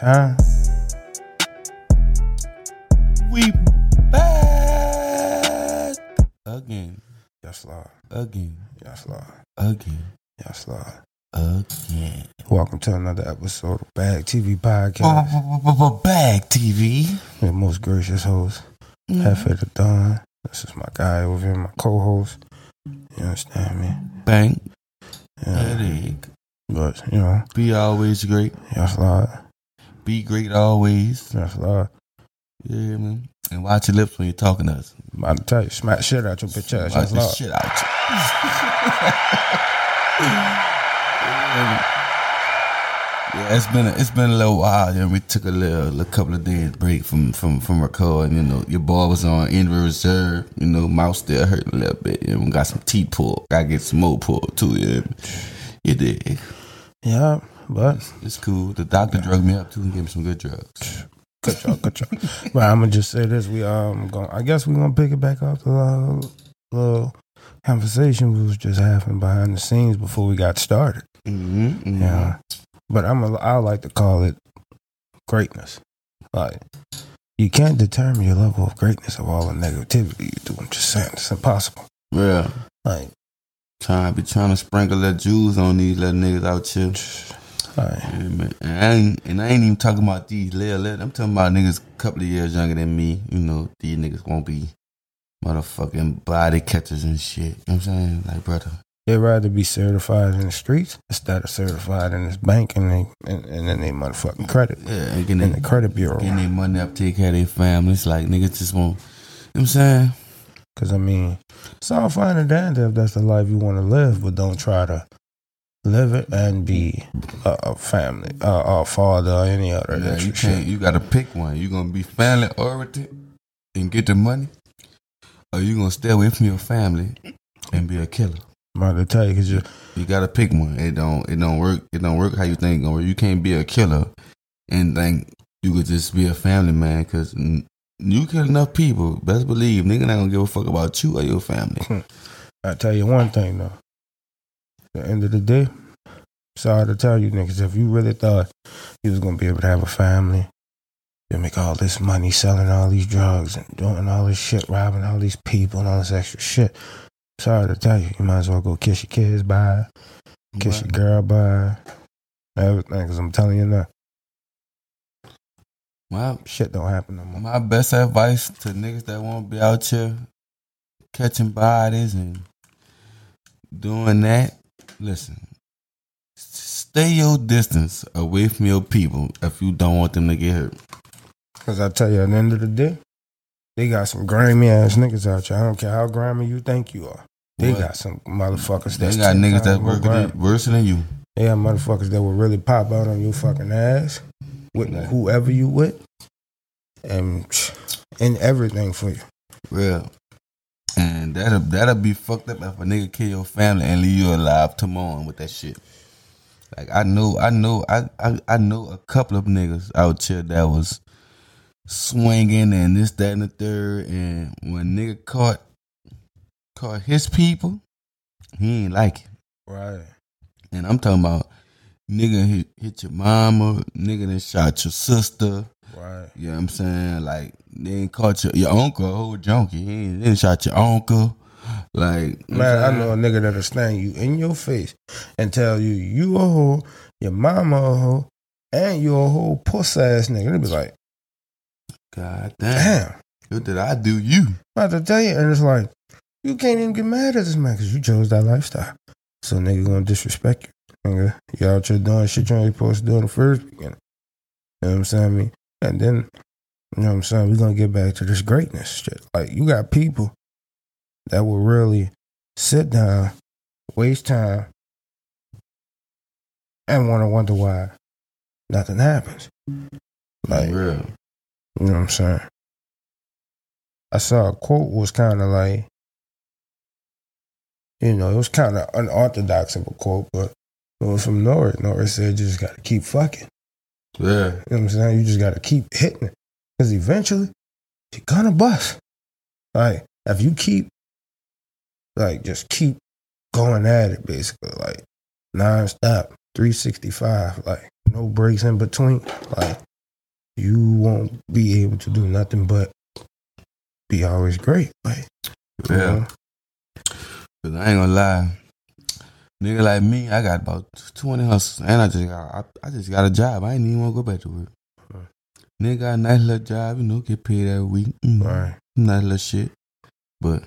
time. We back again, Yes, Lord. again, Yes, Lord. again, Yes, Lord. again. Welcome to another episode of Bag TV Podcast. Bag TV. Your most gracious host, mm-hmm. Hefe the Don. This is my guy over here, my co-host. You understand me? Bang. Yeah. Headache. But, you know, Be always great. yes, Lord. Be great always. Yeah, man. And watch your lips when you're talking to us. I'm about to tell you, smack shit out your bitch ass. Yes, the shit out you. yeah, it's been a, it's been a little while. Yeah, we took a little a couple of days break from from from recording. You know, your boy was on injury reserve. You know, mouth still hurting a little bit. You know, we got some teeth pulled. Got to get some more pulled too. Yeah, you did. Yeah, but It's cool. The doctor drugged me up too and gave me some good drugs. good job, good job. but I'm gonna just say this: we um, going I guess we're gonna pick it back up the uh, little conversation we was just having behind the scenes before we got started. Mm-hmm, Yeah, but I'm a, I like to call it greatness. Like you can't determine your level of greatness of all the negativity you do. I'm just saying it's impossible. Yeah. Like, Trying be trying to sprinkle that juice on these little niggas out here. Yeah, man. And I ain't and I ain't even talking about these little, little I'm talking about niggas a couple of years younger than me. You know, these niggas won't be motherfucking body catchers and shit. You know what I'm saying? Like, brother. they'd rather be certified in the streets instead of certified in this bank and they and, and then they motherfucking credit Yeah, and getting, in the credit bureau. getting their money up, take care of their families. Like, niggas just won't, you know what I'm saying? Because, I mean, it's all fine and dandy if that's the life you want to live, but don't try to live it and be a, a family, uh, a father, or any other Yeah, you can't, you gotta pick one. You gonna be family oriented and get the money, or you gonna stay away from your family and be a killer. I'm about to tell you, because you, You gotta pick one. It don't it don't work. It don't work how you think Or. You can't be a killer and think you could just be a family man because you kill enough people. Best believe nigga not gonna give a fuck about you or your family. I tell you one thing, though. At the end of the day, sorry to tell you niggas, if you really thought you was going to be able to have a family, you make all this money selling all these drugs and doing all this shit, robbing all these people and all this extra shit, sorry to tell you, you might as well go kiss your kids bye. Kiss your girl by everything, because I'm telling you now, My shit don't happen no more. my best advice to niggas that won't be out here catching bodies and doing that. Listen, stay your distance away from your people if you don't want them to get hurt. Because I tell you, at the end of the day, they got some grimy ass niggas out here. I don't care how grimy you think you are. They What? got some motherfuckers They that's got niggas that work worse than you. They got motherfuckers that will really pop out on your fucking ass with Right. whoever you with, and and everything for you. Real. And that'll that'll be fucked up if a nigga kill your family and leave you alive tomorrow with that shit. Like I know, I know, I, I I know a couple of niggas out here that was swinging and this, that, and the third. And when nigga caught caught his people, he ain't like it. Right. And I'm talking about nigga hit, hit your mama, nigga that shot your sister. Right. You know what I'm saying? Like they ain't caught your, your uncle a whole junkie. He ain't, they ain't shot your uncle. Like Man, I know a nigga that'll stand you in your face and tell you you a hoe, your mama a hoe, and you a whole puss ass nigga. They be like. God damn. damn. What did I do you? I'm about to tell you, and it's like you can't even get mad at this man because you chose that lifestyle. So nigga gonna disrespect you. Nigga, you out here doing shit you ain't supposed to do in the first beginning. You know what I'm saying? I mean, and then you know what I'm saying. we're gonna get back to this greatness shit. Like you got people that will really sit down, waste time, and want to wonder why nothing happens. Like real. you know what I'm saying? I saw a quote was kind of like, you know, it was kind of unorthodox of a quote, but it was from Norris. Norris said, "You just got to keep fucking." Yeah. You know what I'm saying? You just gotta keep hitting it. Cause eventually you're gonna bust. Like if you keep like just keep going at it basically, like non-stop, 365, like no breaks in between, like you won't be able to do nothing but be always great. Like Yeah. know? Cause I ain't gonna lie. Nigga like me, I got about 20 hustles. And I just got I, I just got a job. I ain't even wanna go back to work. Right. Nigga got a nice little job, you know, get paid every week. Mm, Right. Nice little shit. But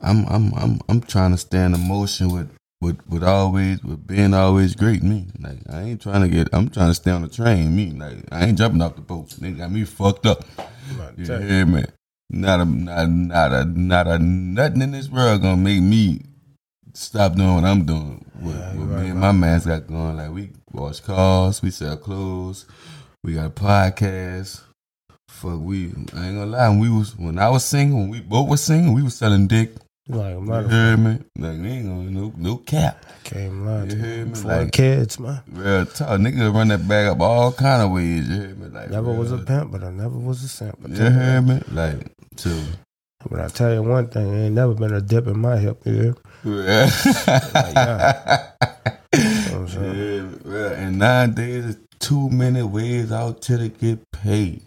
I'm I'm I'm I'm trying to stay in the motion with with with always with being always great me. Like I ain't trying to get I'm trying to stay on the train, me. Like I ain't jumping off the boat. Nigga got me fucked up. I'm about to You you. hear me? Not a not not a not a nothing in this world gonna make me stop doing what I'm doing. What, Yeah, what you me and my man's got going. Like we wash cars, we sell clothes, we got a podcast. Fuck, we I ain't gonna lie. When we was when I was singing, when we both was singing, we was selling dick. Like a You motherfucker hear me? Like we ain't gonna no no cap. came lying You to me me? for Like- kids, man. Real talk, niggas run that bag up all kind of ways. You hear me? Like Never was a pimp, but I never was a simp. You hear me? Like too. But I tell you one thing, ain't never been a dip in my hip. You hear? Yeah. know what I'm saying? yeah, yeah. And nowadays, it's too many ways out to get paid.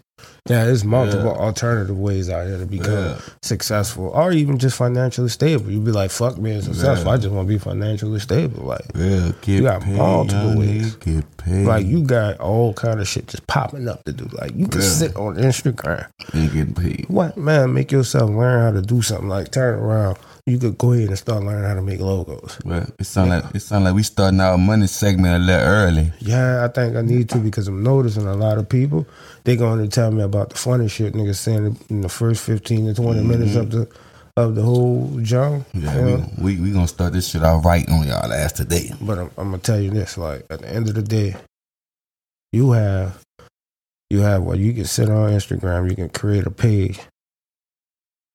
Yeah, there's multiple Yeah. alternative ways out here to become Yeah. successful, or even just financially stable. You'd be like, "Fuck being successful. Yeah. I just want to be financially stable." Like, Yeah, get You got paid. multiple ways. Get paid. like you got all kind of shit just popping up to do. Like, you can Yeah. sit on Instagram. and get paid. What man? Make yourself learn how to do something. Like, turn around. You could go ahead and start learning how to make logos. Well, it sound like it sound like we starting our money segment a little early. Yeah, I think I need to because I'm noticing a lot of people. They going to tell me about the funny shit niggas saying in the first fifteen to 20 minutes of the of the whole. Mm-hmm. Yeah, we, we we gonna start this shit out right on y'all ass today. But I'm, I'm gonna tell you this: like at the end of the day, you have you have what you can sit on Instagram. You can create a page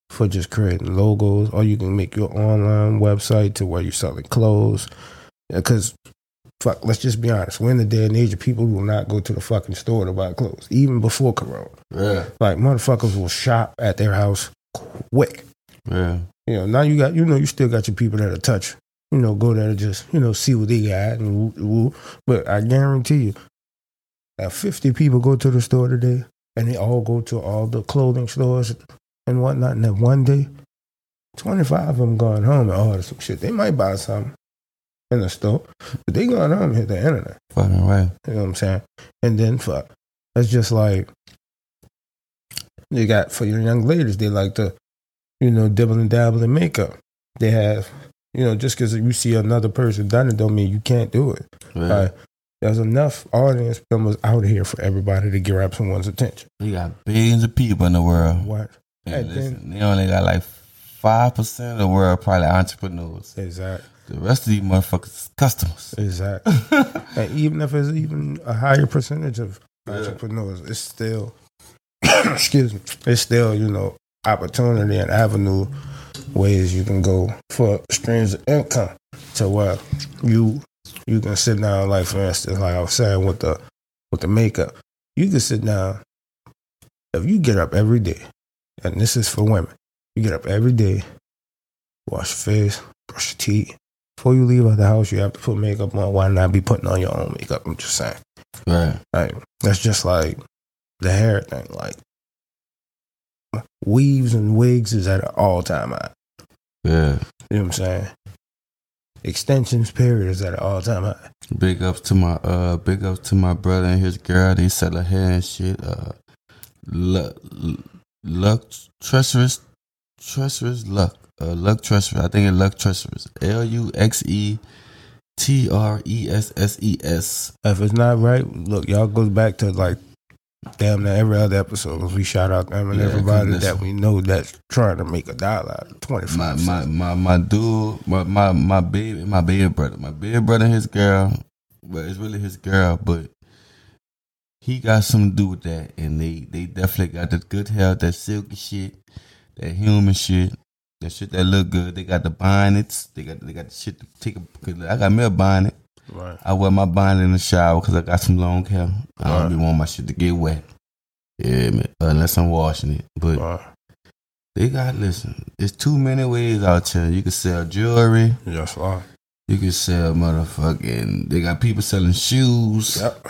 for just creating logos, or you can make your online website to where you're selling clothes. Because fuck, let's just be honest: we're in the day and age of people who will not go to the fucking store to buy clothes, even before Corona. Yeah, Like motherfuckers will shop at their house quick. yeah, You know, now you got, you know, you still got your people that'll touch, you know, go there to just, you know, see what they got and woo, woo. But I guarantee you, that 50 people go to the store today and they all go to all the clothing stores and whatnot. And then one day, 25 of them going home and order some shit. They might buy something in the store, but they going home and hit the internet. fucking right. You know what I'm saying? And then fuck. That's just like you got for your young ladies, they like to, you know, dibble and dabble in makeup. They have, you know, just because you see another person done it don't mean you can't do it. Yeah. Like, there's enough audience members out here for everybody to grab someone's attention. We got billions of people in the world. What? And listen, they only got like five percent of the world probably entrepreneurs. Exactly. The rest of these motherfuckers customers. Exactly. and even if it's even a higher percentage of Yeah. entrepreneurs, it's still, excuse me, it's still, you know, opportunity and avenue ways you can go for streams of income to where you you can sit down like for instance like I was saying with the with the makeup you can sit down if you get up every day and this is for women you get up every day wash your face brush your teeth before you leave out the house you have to put makeup on why not be putting on your own makeup I'm just saying Right. like that's just like the hair thing like weaves and wigs is at an all-time high Yeah. you know what I'm saying? Extensions period is at an all time high. Big ups to my uh big ups to my brother and his girl. They sell her hair and shit. Uh luck luck treacherous treacherous luck. Uh luck treacherous. I think it's luck treacherous. L U X E T R E S S E S. If it's not right, look, y'all goes back to like damn near every other episode. We shout out them and Yeah, everybody that we know that's trying to make a dollar out of twenty My my my my dude, my my my baby my baby brother. My baby brother and his girl. Well it's really his girl, but he got something to do with that. And they they definitely got the good health, that silky shit, that human shit. That shit that look good. They got the bonnets. They got they got the shit to take a. Cause I got me a bonnet. Right. I wear my bonnet in the shower because I got some long hair. I don't Right. be want my shit to get wet. Yeah, man. Unless I'm washing it. But Right. they got listen. There's too many ways out here. You can sell jewelry. Right. You can sell motherfucking. They got people selling shoes. Yep.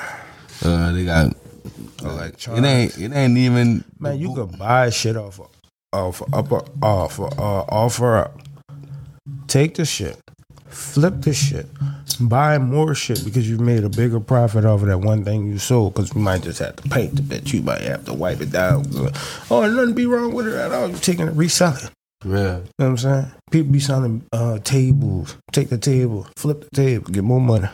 Uh, they got. It ain't. It ain't even. Man, you could buy shit off of, off of upper off uh, offer up. Take the shit, flip the shit, buy more shit because you've made a bigger profit off of that one thing you sold. Because you might just have to paint the bitch. You might have to wipe it down. Oh, nothing be wrong with it at all. You taking it, resell it. Yeah. You know what I'm saying? People be selling uh, tables. Take the table, flip the table, get more money.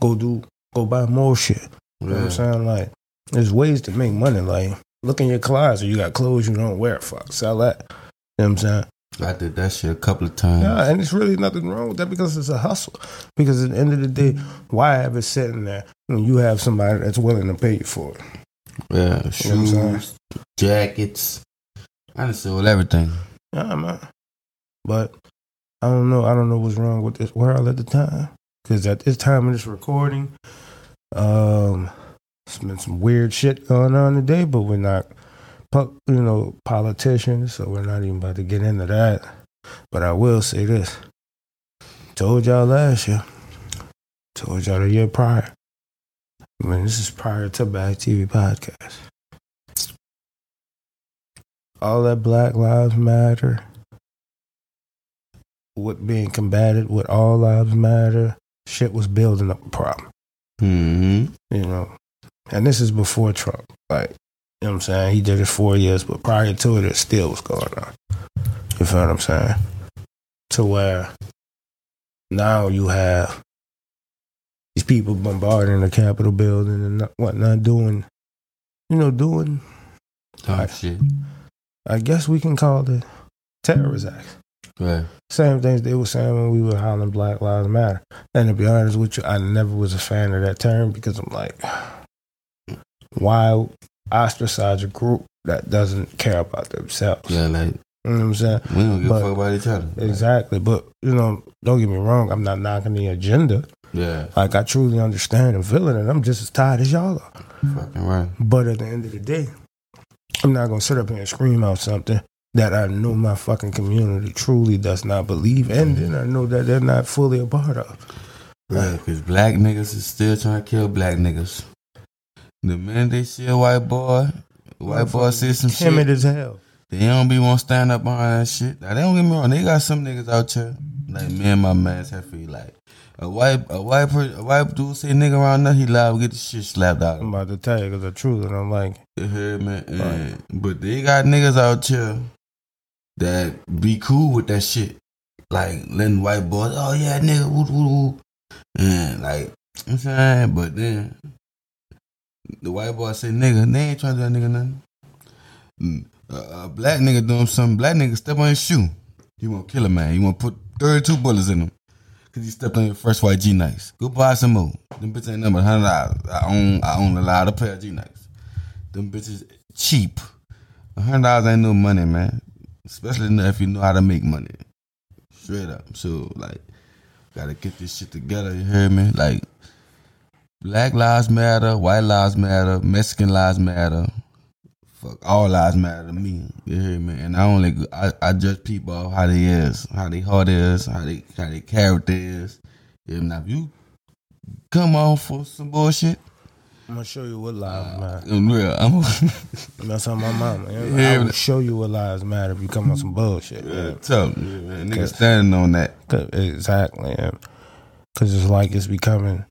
Go do, go buy more shit. You know what I'm saying? Like, there's ways to make money. Like, look in your closet. You got clothes you don't wear. Fuck, sell that. You know what I'm saying? I did that shit a couple of times. Yeah, and it's really nothing wrong with that because it's a hustle. Because at the end of the day, why have it sitting there when you have somebody that's willing to pay you for it? Yeah, You know shoes, jackets. I done sold everything. Yeah, man. But I don't know. I don't know what's wrong with this world at the time. Because at this time of this recording, um, it's been some weird shit going on today, but we're not, you know, politicians, so we're not even about to get into that. But I will say this. Told y'all last year. Told y'all the year prior. I mean, this is prior to Bag TV podcast. All that Black Lives Matter, what being combated with All Lives Matter, shit was building up a problem Mm-hmm. you know. And this is before Trump. Like, you know what I'm saying? He did it four years, but prior to it, it still was going on. You feel what I'm saying? To where now you have these people bombarding the Capitol building and not- whatnot, doing, you know, doing, Dumb Right. shit. I guess we can call it terrorist acts. Right. Same things they were saying when we were hollering Black Lives Matter. And to be honest with you, I never was a fan of that term because I'm like, why ostracize a group that doesn't care about themselves? Yeah, like You know what I'm saying? we don't give But- a fuck about each other. Exactly. But, you know, don't get me wrong, I'm not knocking the agenda. Yeah, Like, I truly understand and feel it, and I'm just as tired as y'all are. fucking right. But at the end of the day, I'm not going to sit up here and scream out something that I know my fucking community truly does not believe, mm-hmm. and then I know that they're not fully a part of. Right, because black niggas is still trying to kill black niggas. The minute they see a white boy, white boy see some timid shit, as hell. they don't be want to stand up behind that shit. Now, they don't get me wrong, they got some niggas out here, like me and my man Hefe, like, a white, a white, per, a white dude say nigga around there, he to get the shit slapped out I'm about to tell you because the truth, and I'm like, You heard me? And- But they got niggas out here that be cool with that shit. Like letting white boys, oh yeah, nigga, woo, woo, woo. And like, I'm saying, but then the white boy say, nigga, they ain't trying to do that nigga nothing. Mm, A, black nigga doing something, black nigga step on his shoe. You want to kill a man. You want to put 32 bullets in him. Cause he stepped on your first white G Nikes. Go buy some more. Them bitches ain't number hundred dollars. I own I own a lot of pair of G Nikes. Them bitches cheap. Hundred dollars ain't no money, man. Especially if you know how to make money. Straight up. So like, gotta get this shit together. You hear me? Like, Black lives matter. White lives matter. Mexican lives matter. Fuck, all lives matter to me. You hear me? And I only I, I judge people how they is, how they heart is, how they how they character is. Now if you come on for some bullshit, I'm gonna show you what lives matter. in real, I'm That's on my mama. You know? Yeah, I will but- show you what lives matter if you come on some bullshit. yeah, man. tough. Yeah, man. Niggas standing on that. 'Cause- Exactly. Because it's like it's becoming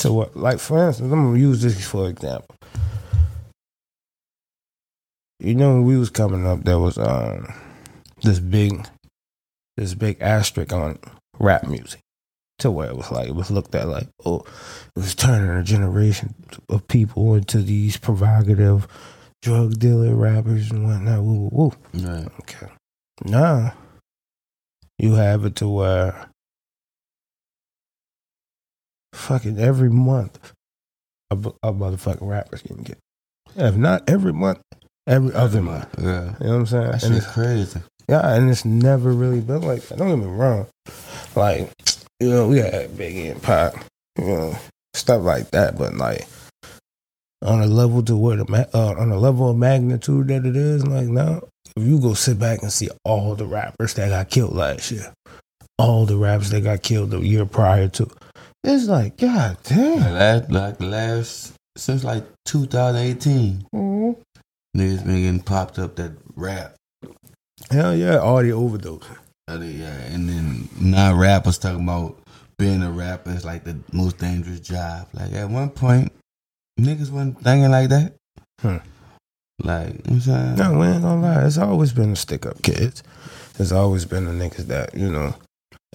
to what, like for instance, I'm gonna use this for example. You know, when we was coming up, there was um this big, this big asterisk on rap music, to where it was like it was looked at like oh, it was turning a generation of people into these provocative drug dealer rappers and whatnot. Woo, woo, woo. Right. Okay. Now you have it to where fucking every month a, a motherfucking rapper's getting get. If not every month, every other month. Yeah. You know what I'm saying? That And it's, crazy. yeah, and it's never really been like that. Don't get me wrong. Like You know, we had Biggie and Pac, you know, stuff like that. But like on a level to where the ma- uh, on a level of magnitude that it is, like now, if you go sit back and see all the rappers that got killed last year, all the rappers that got killed the year prior to, it's like, god Like damn. last, like last since like 2018, Mhm. niggas been getting popped up that rap. Hell yeah, audio overdose. Yeah, and then non rappers talking about being a rapper is like the most dangerous job. Like at one point, niggas wasn't thinking like that. Hmm. Like, you know what I'm saying? No, we ain't gonna lie. It's always been the stick up kids. There's always been the niggas that, you know,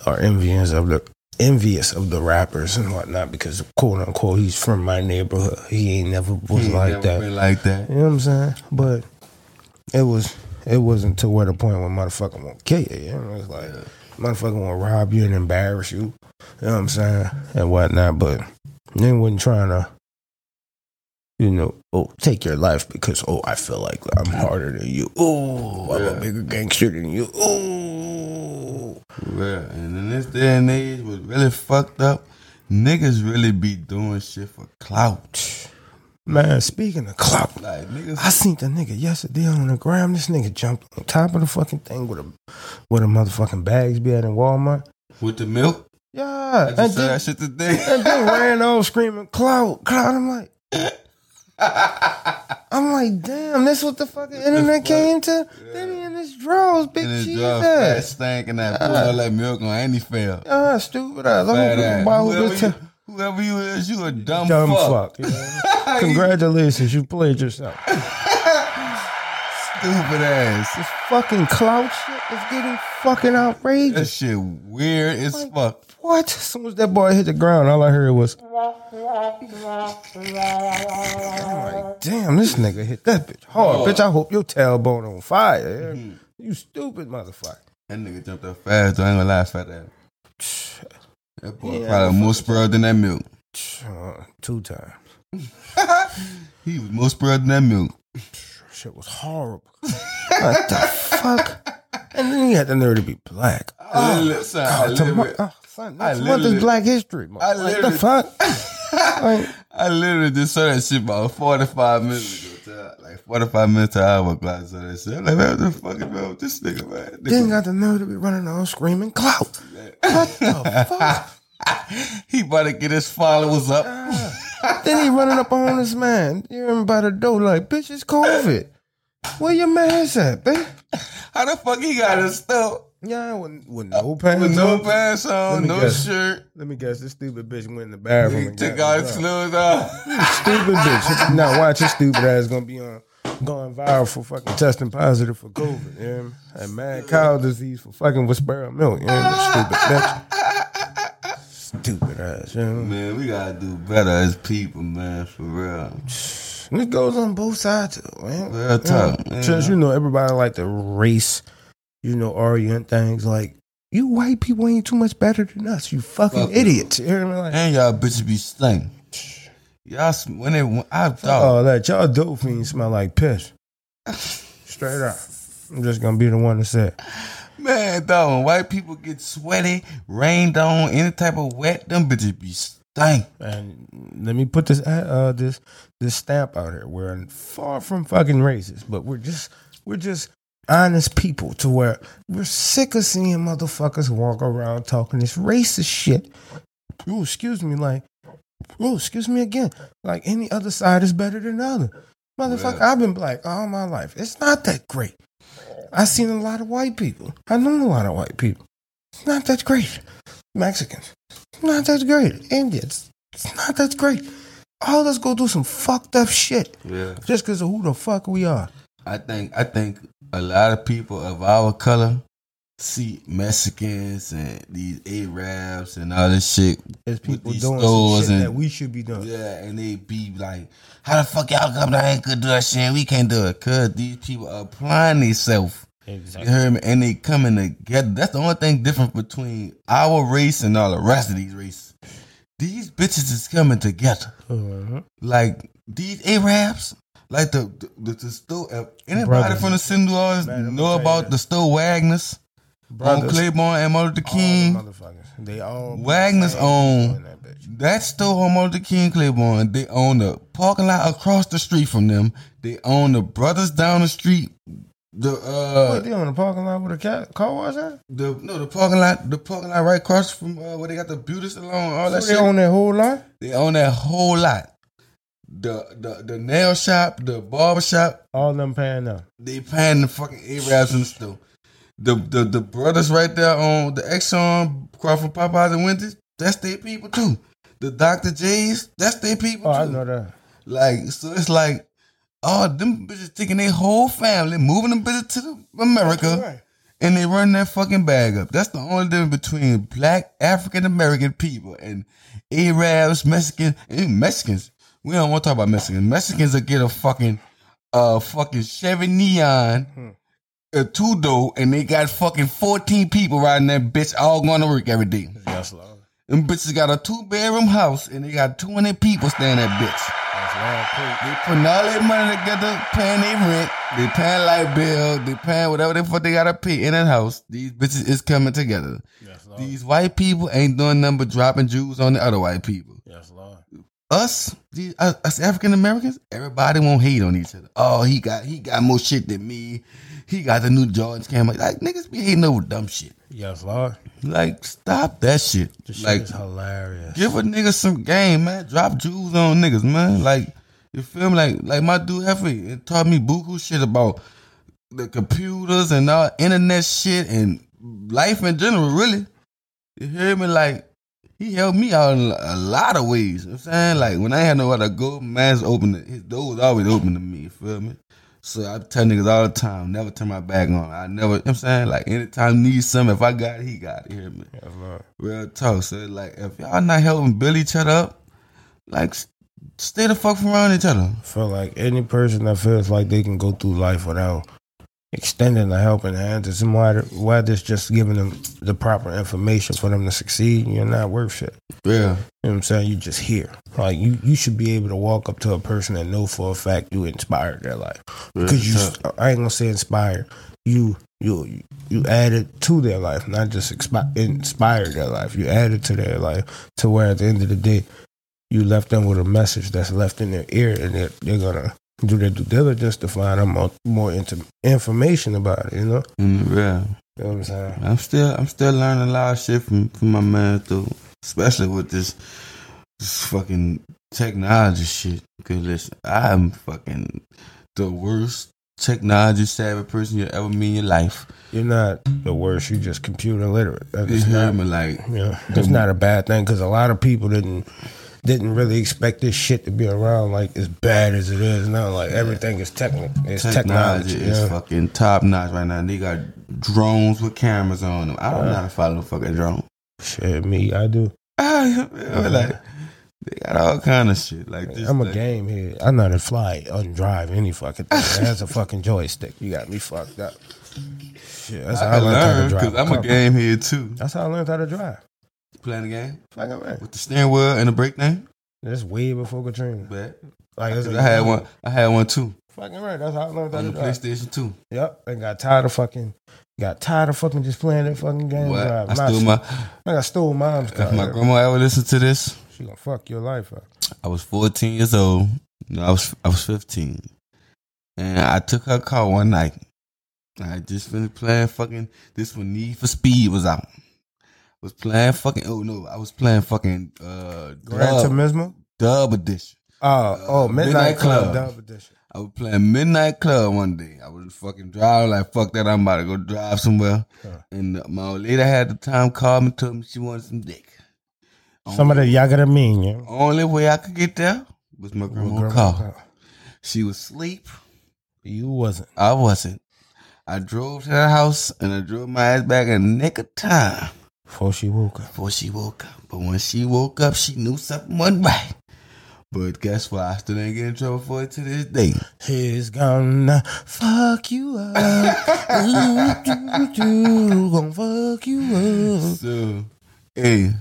are envious of the envious of the rappers and whatnot because quote unquote he's from my neighborhood. He ain't never was He ain't like never that. Been like that. You know what I'm saying? But it was it wasn't to where the point where motherfucker won't kill you. You know, it's like motherfucker won't rob you and embarrass you. You know what I'm saying? And whatnot. But they wasn't trying to, you know, oh, take your life because oh, I feel like I'm harder than you. Oh, I'm Yeah. a bigger gangster than you. Oh, Yeah, and in this day and age, was really fucked up. Niggas really be doing shit for clout. Man. Speaking of clout, Like niggas, I seen the nigga yesterday on the gram. This nigga jumped on top of the fucking thing with a with a motherfucking bags be at in Walmart. with the milk. Yeah, I and just said then, that shit today. and then ran off screaming clout, clout. I'm like, I'm like, damn, this what the fucking internet came to. Then he in his drawers, big and his cheese fat stank and that pull all that milk on any fail. Ah, stupid ass. Gonna buy Whoever, this whoever you is, you a dumb, dumb fuck. fuck. you know? Congratulations, you played yourself. Stupid ass. This fucking clout shit is getting fucking outrageous. That shit weird as fuck. What? As soon as that boy hit the ground, all I heard was, I'm like, damn, this nigga hit that bitch hard. Bitch, I hope your tailbone on fire. Mm-hmm. You stupid motherfucker. That nigga jumped up fast. I ain't gonna lie, fat ass. That boy Yeah, probably more spoiled than that milk. Uh, two times. He was more spoiled than that milk. Shit was horrible. what the fuck? And then he had the nerve to be black. I literally, son, I God, tomorrow, literally, oh, son, I next month is Black History Month. I What the fuck? Like, I literally just saw that shit about 45 minutes ago. Like 45 minutes an hour. I saw that shit. Like, man, what the fuck is wrong with this nigga, man? then Nigga, got the nerve to be running on screaming clout. What the fuck? he about to get his followers up. then he running up on this man. You hear him by the door like, bitch, it's COVID. Where your mask at, bitch? How the fuck he got his stuff? Yeah, with, with no pants With no on. pants on, no guess. shirt. Let me guess, this stupid bitch went in the bathroom He and took all his clothes off. Stupid bitch. Now watch this stupid ass gonna be on going viral for fucking testing positive for COVID. You know? And mad cow disease for fucking with sparrow milk. You know? Stupid bitch. Stupid ass. You know? Man, we gotta do better as people, man, for real. It goes on both sides, man. Real talk. Yeah. Since you know everybody like the race, you know, orient things like you white people ain't too much better than us. You fucking Fuck idiots. You hear me? Like, And y'all bitches be stunk. Y'all, when they, when I thought, oh, that y'all dope fiends smell like piss. Straight up. I'm just gonna be the one to say. it. man, though, when white people get sweaty, rained on, any type of wet, them bitches be stank. And let me put this uh this this stamp out here. We're far from fucking racist, but we're just we're just honest people to where we're sick of seeing motherfuckers walk around talking this racist shit. Oh, excuse me, like oh, excuse me again. Like any other side is better than the other. Motherfucker, Yeah. I've been black all my life. It's not that great. I've seen a lot of white people. I know a lot of white people. It's not that great. Mexicans. It's not that great. Indians. It's not that great. All of us go do some fucked up shit Yeah. just because of who the fuck we are. I think I think a lot of people of our color see Mexicans and these Arabs and all this shit. There's with these doing stores shit and- that we should be doing. Yeah, and they be like, "How the fuck y'all come down here could do that shit? We can't do it." Cause these people are applying themselves. You Exactly. heard me? And they coming together. That's the only thing different between our race and all the rest of these races. These bitches is coming together. Uh-huh. Like these Arabs, like the the, the, the store. uh, Anybody Brothers. from the Sinduars Man, let me know about the store Wagners? on Brothers. Claiborne and Martin Luther All King. the motherfuckers. They all Wagner's same own. in that bitch. That store on Martin Luther King Claiborne. They own the parking lot across the street from them. They own the brothers down the street. The uh Wait, they on the parking lot with a cat car wash at? the no the parking lot the parking lot right across from uh, where they got the beauty salon all So that they shit. own that whole lot? they own that whole lot. The the the nail shop, the barber shop, All them paying them. they paying the fucking Arabs and stuff. The the the brothers right there on the Exxon Crawford, Popeyes and Wendy's, that's their people too. The Dr. J's, that's their people Oh, too. I know that. Like, so it's like, oh, them bitches taking their whole family, moving them bitches to America, Right. and they run that fucking bag up. That's the only difference between black African American people and Arabs, Mexicans, and Mexicans. We don't want to talk about Mexicans. Mexicans will get a fucking, uh, fucking Chevy Neon, Hmm. a two door, and they got fucking fourteen people riding that bitch, all going to work every day. Yes, Lord. Them bitches got a two bedroom house, and they got two hundred people staying in that bitch. That's Lord. They putting all their money together, paying their rent, they paying light bill, they paying whatever the fuck they gotta pay in that house. These bitches is coming together. Yes, Lord. These white people ain't doing nothing but dropping Jews on the other white people. Yes, Lord. Us, us, African Americans, everybody won't hate on each other. Oh, he got he got more shit than me. He got the new Jordans camera. Like niggas be hating over dumb shit. Yes, Lord. Like stop that shit. This shit like is hilarious. Give a nigga some game, man. Drop jewels on niggas, man. Like you feel me? Like like my dude Hefe it taught me buku shit about the computers and all internet shit and life in general, really. You hear me? Like he helped me out in a lot of ways. You know what I'm saying? Like when I had nowhere to go, man's open his door was always open to me, you feel me? So I tell niggas all the time, never turn my back on. I never, you know what I'm saying? Like anytime need something, if I got it, he got it. You hear me? Lord. Real talk. So like if y'all not helping build each other up, like stay the fuck from around each other. feel like any person that feels like they can go through life without extending a helping hand to somebody, whether it's just giving them the proper information for them to succeed, you're not worth shit. Yeah. You know what I'm saying? You just here. Like you, you should be able to walk up to a person and know for a fact you inspired their life because you. I ain't gonna say inspired. You, you, you added to their life, not just expi- inspired their life. You added to their life to where at the end of the day, you left them with a message that's left in their ear, and they're, they're gonna do their due diligence to find out more, more into information about it. You know, Mm, yeah. you know what I'm saying? I'm still I'm still learning a lot of shit from, from my man though. Especially with this this fucking technology shit. Cause listen, I'm fucking the worst technology savvy person you ever meet in your life. You're not the worst. You're just computer literate. That You not me? Like Yeah, it's not a bad thing because a lot of people didn't didn't really expect this shit to be around like as bad as it is now. Like everything is technical. It's technology technology. is yeah. fucking top notch right now. They got drones with cameras on them. I don't know how to follow a fucking drone. Shit, me, I do. Ah, like they got all kind of shit like this. I'm a like, game here. I know how to fly, undrive any fucking thing. It has a fucking joystick. You got me fucked up. Shit, that's how I I can learned how to drive. I'm a game here too. That's how I learned how to drive. Playing the game Fucking right. with the steering wheel and the brake thing. That's way before Katrina. But Like that's I had one. I had one too Fucking right. That's how I learned that. on the. PlayStation two. Yep. And got tired of fucking. Got tired of fucking just playing that fucking game. What? drive. I stole my. I got stole mom's car. If my grandma ever listen to this, she gonna fuck your life up. I was 14 years old. No, I was I was 15, and I took her car one night. I just finished playing fucking this when Need for Speed was out. Was playing fucking oh no, I was playing fucking uh Gran dub, Turismo. dub edition. Oh, oh, Midnight, Midnight Club, Club. Dub Edition. I was playing Midnight Club one day. I was fucking driving like fuck that. I'm about to go drive somewhere. Huh. And uh, my old lady had the time called me told me she wanted some dick. Some of the Yaga mean, yeah. Only way I could get there was my grandma Grandma car. car. She was asleep. You wasn't. I wasn't. I drove to the house and I drove my ass back in the nick of time Before she woke up. before she woke up. But when she woke up, she knew something wasn't right. But guess what? I still ain't get in trouble for it to this day. He's gonna fuck you up. Ooh, doo, doo, gonna fuck you up. So, hey,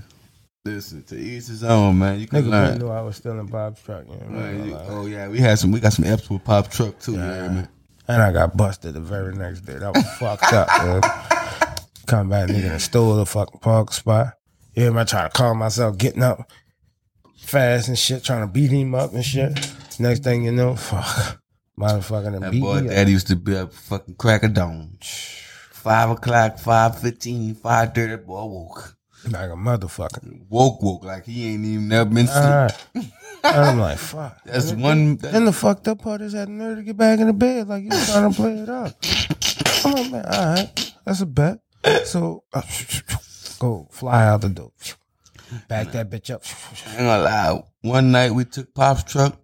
listen, to each his own, man. You can Nigga learn. know I was still in Pop's truck. You know, Man, you- oh yeah, we had some. We got some Eps with pop truck too. Yeah, man. And I got busted the very next day. That was fucked up, man. Come back, nigga, and stole the fucking park spot. Yeah, I try to calm myself, getting up fast and shit, trying to beat him up and shit. Next thing you know, fuck, motherfucking That beat boy me up. used to be a fucking crack of dawn. Five o'clock, five fifteen, five thirty, boy woke. like a motherfucker. Woke woke like he ain't even never been sleep. Alright. And I'm like, fuck. That's And one Then the fucked up part is that nerve to get back in the bed like you trying to play it up. I'm like, man, all right, that's a bet. So uh, go fly out the door, back that bitch up. I ain't gonna lie. One night we took Pop's truck.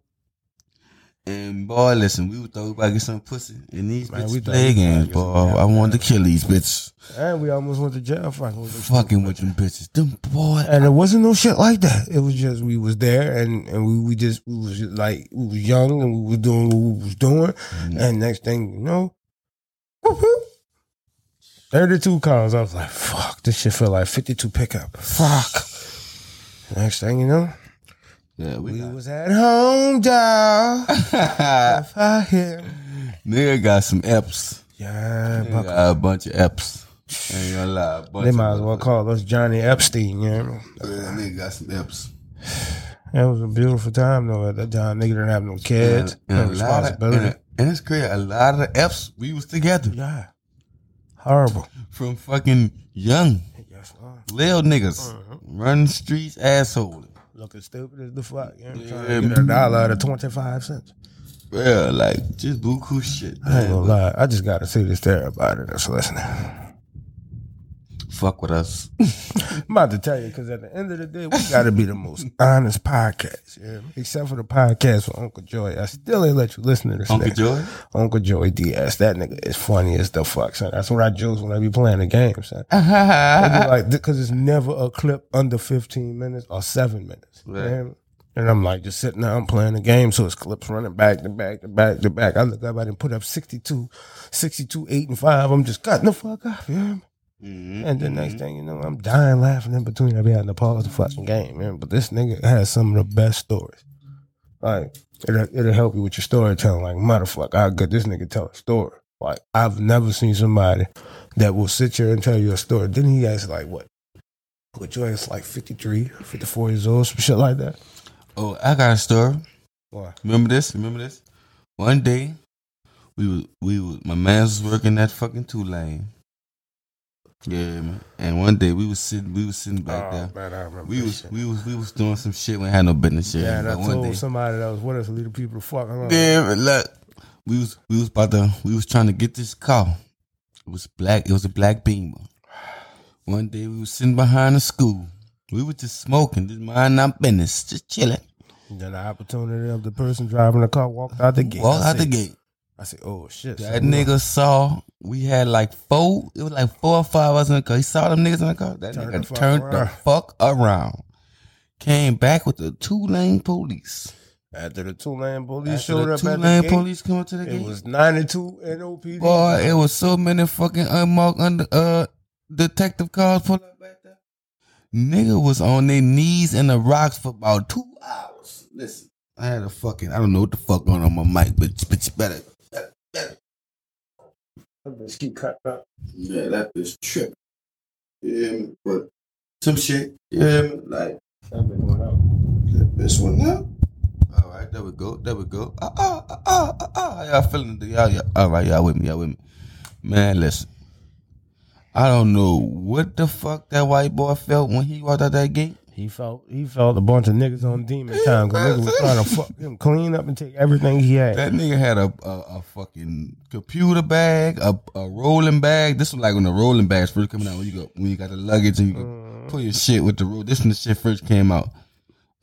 And boy, listen, we thought we about to get some pussy. And these Man, bitches we play games, boy. I wanted to kill these bitches. And we almost went to jail fucking with them. Fucking with them bitches. Them boy. And it wasn't no shit like that. It was just we was there and, and we, we just we was just like we was young and we was doing what we was doing. And next thing you know, whoop, whoop. 32 cars. I was like, fuck, this shit feel like 52 pickup. Fuck. Next thing you know, Yeah, we we was at home, dog. if I hear. Nigga got some Eps. Yeah, Nigga got a bunch of Eps. Ain't gonna lie. a bunch they of might as well call us Johnny Epstein, you know? Yeah, nigga got some Eps. It was a beautiful time though at that time. Nigga didn't have no kids, And, no lot of, responsibility. and, and it's crazy. A lot of the Eps, we was together. yeah. Horrible. From fucking young. Yes, Lord. Little niggas. Uh-huh. Running streets, asshole. Looking stupid as the fuck. You know, Yeah, trying to get a dollar of 25 cents. Yeah, like just buku shit. I ain't gonna lie. I just gotta say this to everybody that's listening. Fuck with us. I'm about to tell you because at the end of the day, we gotta be the most honest podcast. Know? Except for the podcast with Uncle Joy. I still ain't let you listen to this Uncle nigga. Joy? Uncle Joy DS. That nigga is funny as the fuck, son. That's what I jokes when I be playing the game, son. Like, because it's never a clip under 15 minutes or seven minutes. Right. know what I mean? And I'm like, just sitting there, I'm playing the game, so it's clips running back to back to back to back. I look up, I didn't put up 62, 62, 8, and 5. I'm just cutting the fuck off, you Mhm. And the next thing you know, I'm dying laughing in between. I be having to pause the fucking game, man. But this nigga has some of the best stories. Like, it'll, it'll help you with your storytelling. Like, motherfucker, I good this nigga tell a story. Like, I've never seen somebody that will sit here and tell you a story. Then he has like, what? What you ass like 53, 54 years old, some shit like that. Oh, I got a story. Why? Remember this? Remember this? One day, we was we was my man was working that fucking Tulane. Yeah, man. And one day we was sitting we was sitting back oh, there. Oh, man, I We was shit. we was we was doing some shit we had no business shit. Yeah, and I But one told day, somebody that was with us leave the people to fuck around. Yeah, look, we was we was about to we was trying to get this car. It was black. It was a black Beamer. One day we was sitting behind the school. We was just smoking, just mind our business, just chilling. And then the opportunity of the person driving the car walked out the gate. Walk I out the gate. I said, "Oh shit!" That nigga saw we had like four. It was like four or five of us in the car. He saw them niggas in the car. That nigga the turned the fuck around. Came back with the Tulane police. After the Tulane police After showed the up Tulane the gate, police come up to the it gate. was ninety two NOPD. Boy, it was so many fucking unmarked under uh detective cars pulled up back there. Nigga was on their knees in the rocks for about two hours. Listen, I had a fucking I don't know what the fuck going on my mic, but but you better, better, better. That bitch keep cutting up. Yeah, that bitch trip. Yeah, but some shit. Yeah, like That out. that bitch went up. All right, there we go. There we go. Ah ah ah ah ah. ah. Y'all feeling it? Y'all, y'all, all right, y'all with me? Y'all with me? Man, listen. I don't know what the fuck that white boy felt when he walked out that gate. He felt he felt a bunch of niggas on demon time because niggas was trying to fuck him clean up and take everything he had. That nigga had a a, a fucking computer bag, a, a rolling bag. This was like when the rolling bags first coming out. When you go when you got the luggage and you go mm-hmm. put your shit with the roll. This when the shit first came out.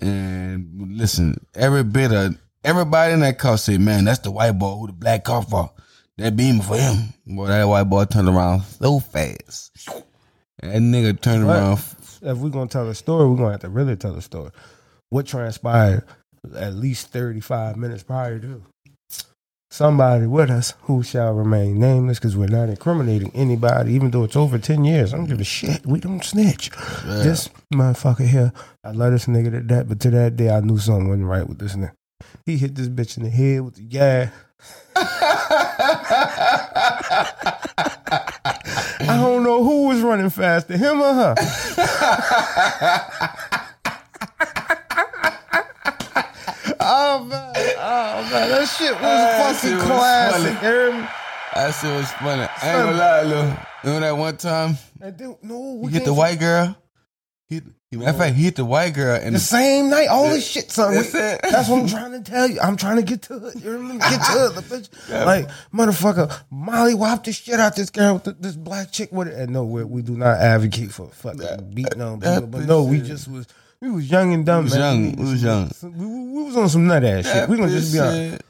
And listen, every bit of everybody in that car said, "Man, that's the white boy who the black car for. That beam for him." Boy, that white boy turned around so fast. That nigga turned What? around. If we're gonna tell a story, we're gonna have to really tell a story. What transpired at least thirty five minutes prior to somebody with us who shall remain nameless because we're not incriminating anybody, even though it's over ten years. I don't give a shit. We don't snitch. This motherfucker here, I love this nigga to that, but to that day I knew something wasn't right with this nigga. He hit this bitch in the head with the gas. I don't know who was running faster, him or her. oh man, oh man, that shit was That fucking shit was classic. You me? That shit was funny. I ain't gonna lie, Lil. Remember that one time And then, no, we hit the white girl? He, he, matter of fact, he hit the white girl and The same night, all this shit, son. That's We- it. That's what I'm trying to tell you. I'm trying to get to it. You remember? Get to it, the bitch. Like, motherfucker, Molly whopped the shit out this girl with the, this black chick with it. And no, we, we do not advocate for fucking beating on people. But no, we just was, we was young and dumb, was man. young. We was young. We, we, we was on some nut ass shit. We gonna just be honest.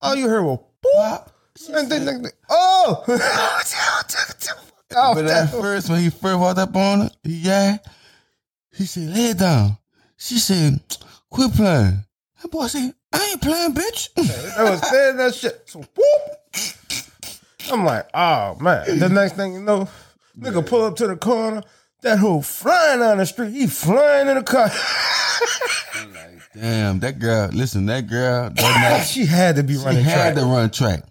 All you heard was, boop. And then, then- then- oh! oh, But at first, when he first walked up on her, he yeah, he said, lay it down. She said, quit playing. That boy said, I ain't playing, bitch. I was saying that shit. So whoop. I'm like, oh man. The next thing you know, nigga pull up to the corner. That hoe flying down the street. He flying in the car. Like, damn, that girl, listen, that girl, that night, she had to be running. she had track. to run track.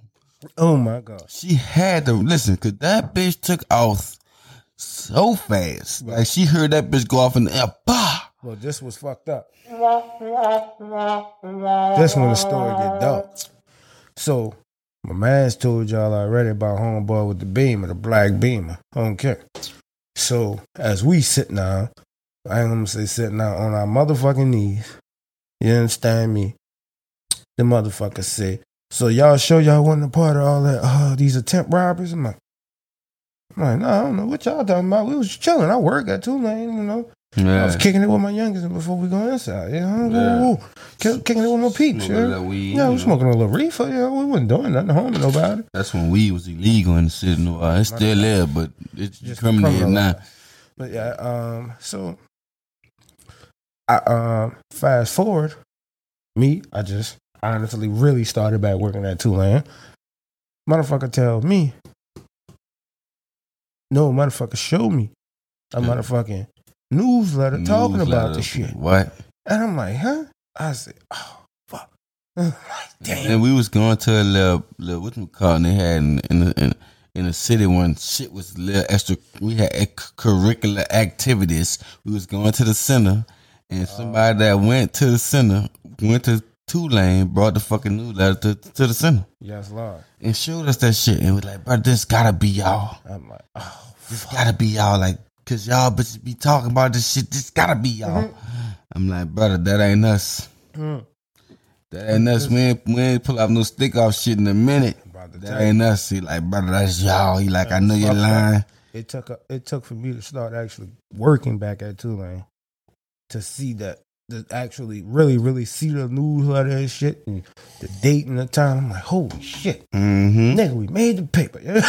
oh my god. She had to, listen, because that bitch took off so fast. Like, she heard that bitch go off in the air, bah! Well, this was fucked up. That's when the story get dark. So, my man's told y'all already about homeboy with the beamer, the black beamer. I don't care. So, as we sitting down, I ain't gonna say sitting down on our motherfucking knees. You understand me? The motherfucker said, So y'all show y'all wasn't a part of all that, uh, these attempt robbers. I'm like, I'm like, no, I don't know what y'all talking about. We was chilling. I work at Tulane, you know. I was kicking it with my youngest before we go inside. You know, Yeah. Kicking it with my peeps. Smoking Yeah, weed, yeah, we know. smoking a little reefer. Yeah, we wasn't doing nothing, harming nobody. That's when weed was illegal in the city. No, uh, it's still there, but it's Just criminal criminal. now. But yeah, um, so I um fast forward, me, I just honestly really started back working at Tulane. Motherfucker tell me, no motherfucker show me a motherfucking newsletter talking about the shit. What? And I'm like, huh? I said, oh fuck. like, damn. And we was going to a little, little what you call it, they had in in the, in, in the city when shit was a little extra. We had curricular activities. We was going to the center, and somebody oh. that went to the center went to Tulane, brought the fucking newsletter to, to the center, Yes, Lord. and showed us that shit. And was like, bro, this gotta be y'all. I'm like, oh, This gotta be y'all. Like, cause y'all bitches be talking about this shit. This gotta be y'all. Mm-hmm. I'm like, brother, that ain't us. Mm. That ain't us. We ain't, we ain't pull up no stick off shit in a minute. That ain't us. He like, brother, that's y'all. He like, I know you're Fuck lying. It took a, it took for me to start actually working back at Tulane to see that to actually really really see the newsletter and shit and the date and the time. I'm like, holy shit, Mm-hmm. nigga, we made the paper.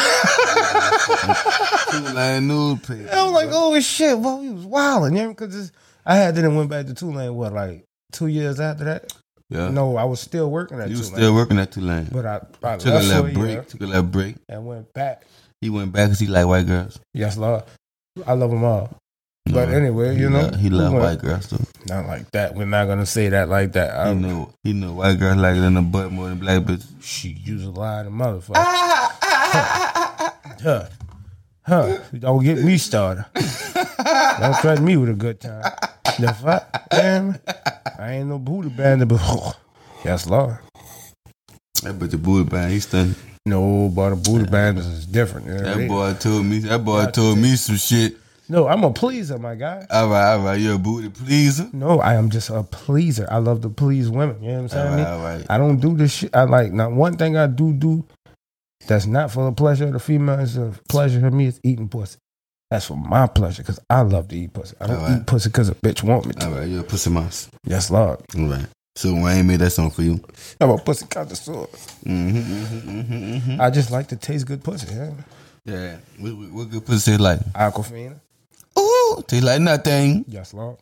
Tulane newspaper. I was like, oh shit, well, we was wilding, yeah, because I had then went back to Tulane. What like two years after that? yeah. No, I was still working at you was Tulane, still working at Tulane. but I, I Took a left little break. year Took a little break. and went back. He went back because he like white girls. Yes, Lord, I love them all. But No, anyway, he you know, he we love white girls too. Not like that. We're not gonna say that like that. He I, know he know white girls like it in the butt more than black bitches. She use a lie to motherfucker. huh. Huh. Don't get me started. Don't threaten me with a good time. The fuck? Man, I ain't no booty bandit, but yes, Lord. That bitch a booty band. he's done. No, but a booty bandit is different. you know That boy told me. That boy told me some shit. No, I'm a pleaser, my guy. All right, all right. You're a booty pleaser. No, I am just a pleaser. I love to please women. You know what I'm saying? All right, all right. I don't do this shit. I like now one thing I do do that's not for the pleasure of the female is the pleasure for me is eating pussy. That's for my pleasure because I love to eat pussy. I don't Alright. eat pussy because a bitch want me to. All right, you're a pussy mouse. Yes, Lord. All right. So Wayne made that song for you. I'm a pussy connoisseur. Mm-hmm, mm-hmm, mm-hmm, mm-hmm. I just like to taste good pussy. Yeah. Yeah. What, what, what good pussy like? Aquafina. Ooh, taste like nothing. Yes, Lord.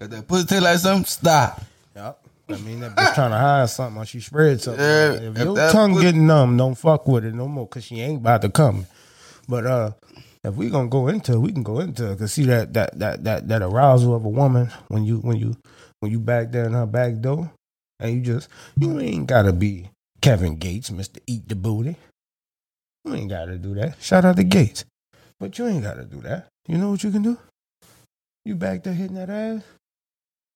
Got that pussy taste like something? Stop. Yep. I mean, that bitch trying to hide something or she spread something. Yeah, if if your tongue pussy- getting numb, don't fuck with it no more because she ain't about to come. But uh, if we gonna go into it, we can go into it. Cause see that that that that that arousal of a woman when you when you when you back there in her back door and you just you ain't gotta be Kevin Gates, Mister Eat the Booty. You ain't gotta do that. Shout out to Gates. But you ain't gotta do that. You know what you can do? You back there hitting that ass.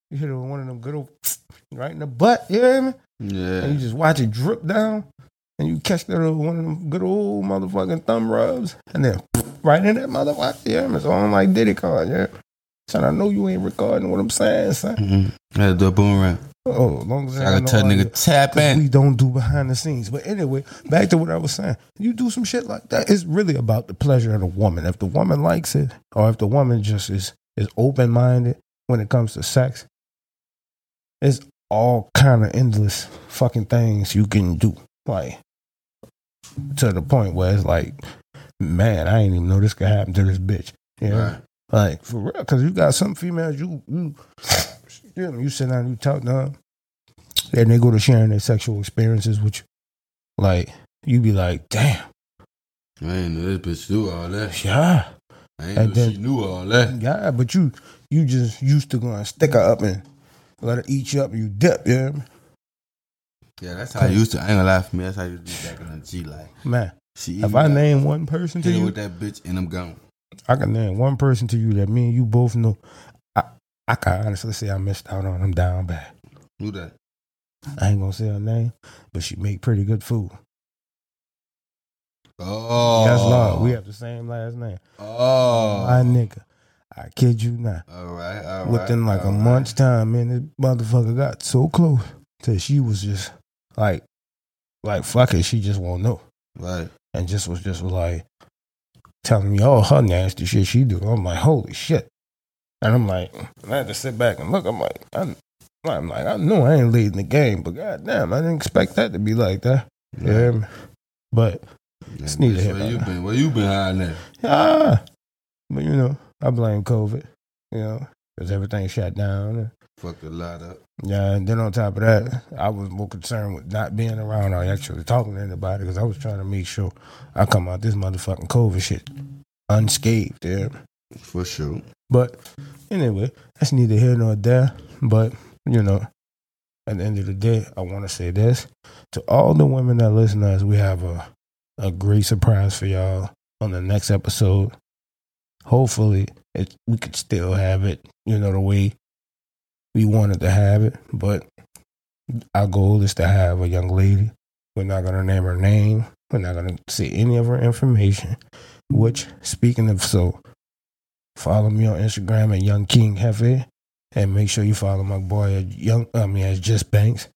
You hit it with one of them good old right in the butt. You know what I mean? Yeah. And you just watch it drip down, and you catch that little one of them good old motherfucking thumb rubs, and then right in that motherfucker. Yeah, it's on like Diddy card. Yeah. Son, I know you ain't recording what I'm saying, son. Mm-hmm. Had to do a boomerang. Oh, as long as So I know tell nigga tap in. we don't do behind the scenes. But anyway, back to what I was saying. You do some shit like that. It's really about the pleasure of the woman. If the woman likes it, or if the woman just is is open minded when it comes to sex, it's all kind of endless fucking things you can do. Like to the point where it's like, man, I ain't even know this could happen to this bitch. Yeah. Right. Like for real, because you got some females you you you, know, you sit down, you talk to them, and they go to sharing their sexual experiences with you. Like you be like, damn, I ain't know this bitch do all that. yeah, I ain't And know then- she knew all that. yeah, but you you just used to go and stick her up and let her eat you up and you dip, yeah, Yeah, that's how I used to. I ain't gonna lie for me. That's how you used to do back in the G. Like, man. she If I name one person to you, with that bitch and I'm gone. I can name one person to you that me and you both know. I can honestly say I missed out on them down bad. Who that? I ain't gonna say her name, but she make pretty good food. Oh, That's law. We have the same last name. Oh, My nigga. I kid you not. all right, all right. Within like a right. month's time, man, this motherfucker got so close that she was just like, like fuck it, she just won't know, Right. and just was just like telling me all her nasty shit she do. I'm like, holy shit, and I'm like, I had to sit back and look. I'm like, I'm, I'm like, I know I ain't leading the game, but goddamn, I didn't expect that to be like that. Yeah, but Yeah, It's neither here Where nor you there. been? Where you been hiding at? ah, but you know, I blame COVID, you know, because everything shut down. Fucked a lot up. Yeah, and then on top of that, I was more concerned with not being around or actually talking to anybody because I was trying to make sure I come out this motherfucking COVID shit unscathed. Yeah. For sure. But anyway, that's neither here nor there. But, you know, at the end of the day, I want to say this to all the women that listen to us, we have a, a great surprise for y'all on the next episode. Hopefully, it, we could still have it, you know, the way we wanted to have it. But our goal is to have a young lady. We're not going to name her name. We're not going to say any of her information. Which, speaking of so, follow me on Instagram at Young King Hefe, and make sure you follow my boy at Young. I mean, as Just Banks.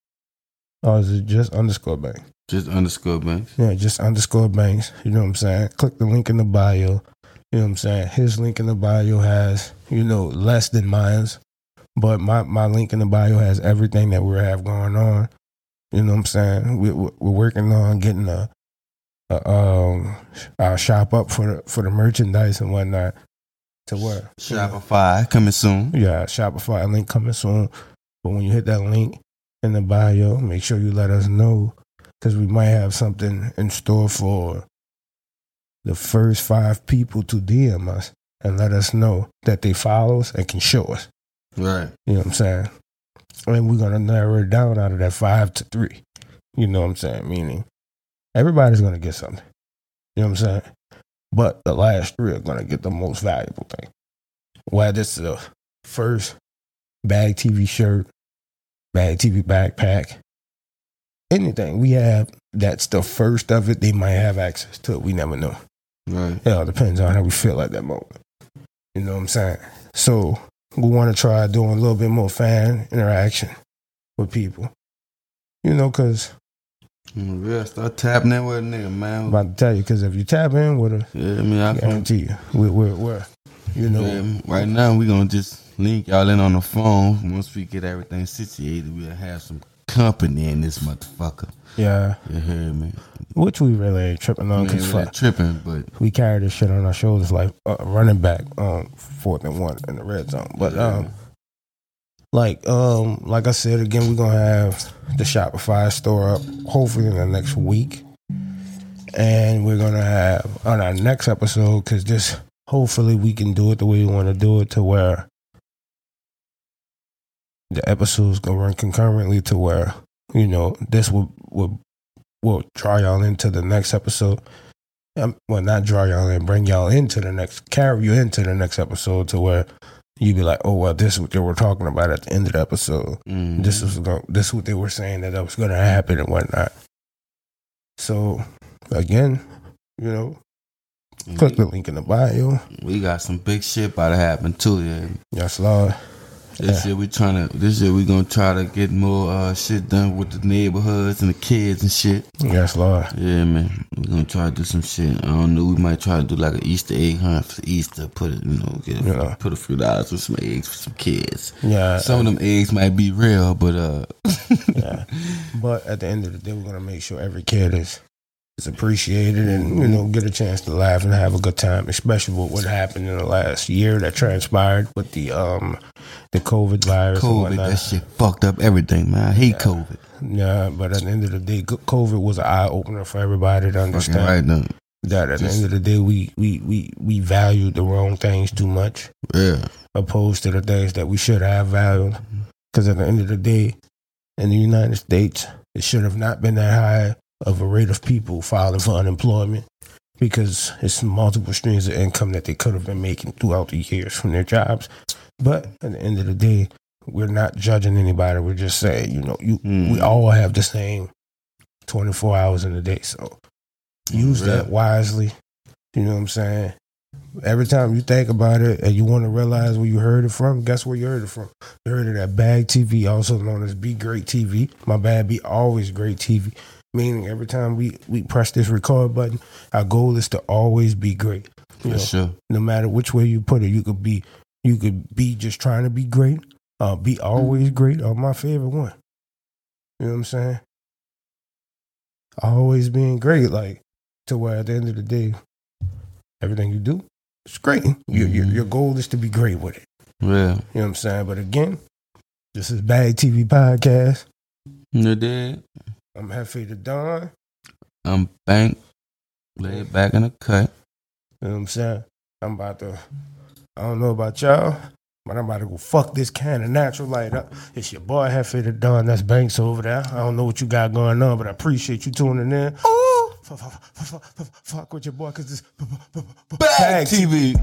Or is it just underscore Banks? Just underscore banks. Yeah, just underscore Banks. You know what I'm saying? Click the link in the bio. You know what I'm saying? His link in the bio has, you know, less than mine's. But my, my link in the bio has everything that we have going on. You know what I'm saying? We, we- we're working on getting a, a um our shop up for the for the merchandise and whatnot. To where Shopify coming soon. yeah, Shopify link coming soon. But when you hit that link in the bio, make sure you let us know because we might have something in store for the first five people to DM us and let us know that they follow us and can show us. Right. You know what I'm saying? And we're gonna narrow it down out of that five to three. You know what I'm saying? Meaning everybody's gonna get something. You know what I'm saying? But the last three are gonna get the most valuable thing. Whether it's the first bag TV shirt, bag TV backpack, anything we have that's the first of it, they might have access to it. We never know. Right. It all depends on how we feel at that moment. You know what I'm saying? So we want to try doing a little bit more fan interaction with people. You know, because Yeah, start tapping in with a nigga, man. I'm about to tell you, because if you tap in with us, Yeah, I mean, I guarantee you, we're, we're, we're you know, yeah, right now we're gonna just link y'all in on the phone. Once we get everything situated, we'll have some company in this motherfucker. yeah, You hear me? which we really ain't tripping on we ain't tripping, but we carry this shit on our shoulders like uh, running back on fourth and one in the red zone. But yeah. um, like um, like I said again, we're gonna have the Shopify store up hopefully in the next week, and we're gonna have on our next episode because this hopefully we can do it the way we want to do it to where the episodes gonna run concurrently to where you know this will will will draw y'all into the next episode. Um, well, not draw y'all in, bring y'all into the next, carry you into the next episode to where you be like, oh well, this is what they were talking about at the end of the episode. Mhm. This was going, this is what they were saying that that was going to happen and whatnot. So again, you know, click the link in the bio. We got some big shit about to happen too. Yeah, Yes, Lord. This year we trying to. This year we gonna try to get more uh, shit done with the neighborhoods and the kids and shit. Yes, Lord. Yeah, man. we gonna try to do some shit. I don't know. We might try to do like an Easter egg hunt for Easter. Put it, you know, get a, Yeah. put a few dollars for some eggs for some kids. Yeah. Some of them eggs might be real, but uh, yeah. But at the end of the day, we're gonna make sure every kid is is appreciated and you know get a chance to laugh and have a good time, especially with what happened in the last year that transpired with the um the COVID virus. COVID, that shit fucked up everything, man. I hate COVID. Yeah, but at the end of the day, COVID was an eye opener for everybody to understand right now. that at the end of the day, we we we we valued the wrong things too much, Yeah. opposed to the things that we should have valued. Because at the end of the day, in the United States, it should have not been that high of a rate of people filing for unemployment because it's multiple streams of income that they could have been making throughout the years from their jobs. But at the end of the day, we're not judging anybody. We're just saying, you know, you Mm. we all have the same 24 hours in a day. So use that wisely. You know what I'm saying? Every time you think about it and you want to realize where you heard it from, guess where you heard it from? You heard it at Bag TV, also known as Be Great TV. My bad, Be Always Great TV. Meaning every time we, we press this record button, our goal is to always be great. For You know, sure. no matter which way you put it, you could be you could be just trying to be great, uh, be always great, or my favorite one. You know what I'm saying? Always being great, like to where at the end of the day, everything you do is great. Your, your Mhm. your goal is to be great with it. Yeah. You know what I'm saying? But again, this is Bag TV Podcast. You did. I'm Hefe the Don. I'm bank. Laid back in the cut. You know what I'm saying? I'm about to, I don't know about y'all, but I'm about to go fuck this can of natural light up. It's your boy Hefe the Don. That's Banks over there. I don't know what you got going on, but I appreciate you tuning in. Fuck, fuck, fuck, fuck, fuck, with your boy, because this b- b- b- b- Bag TV.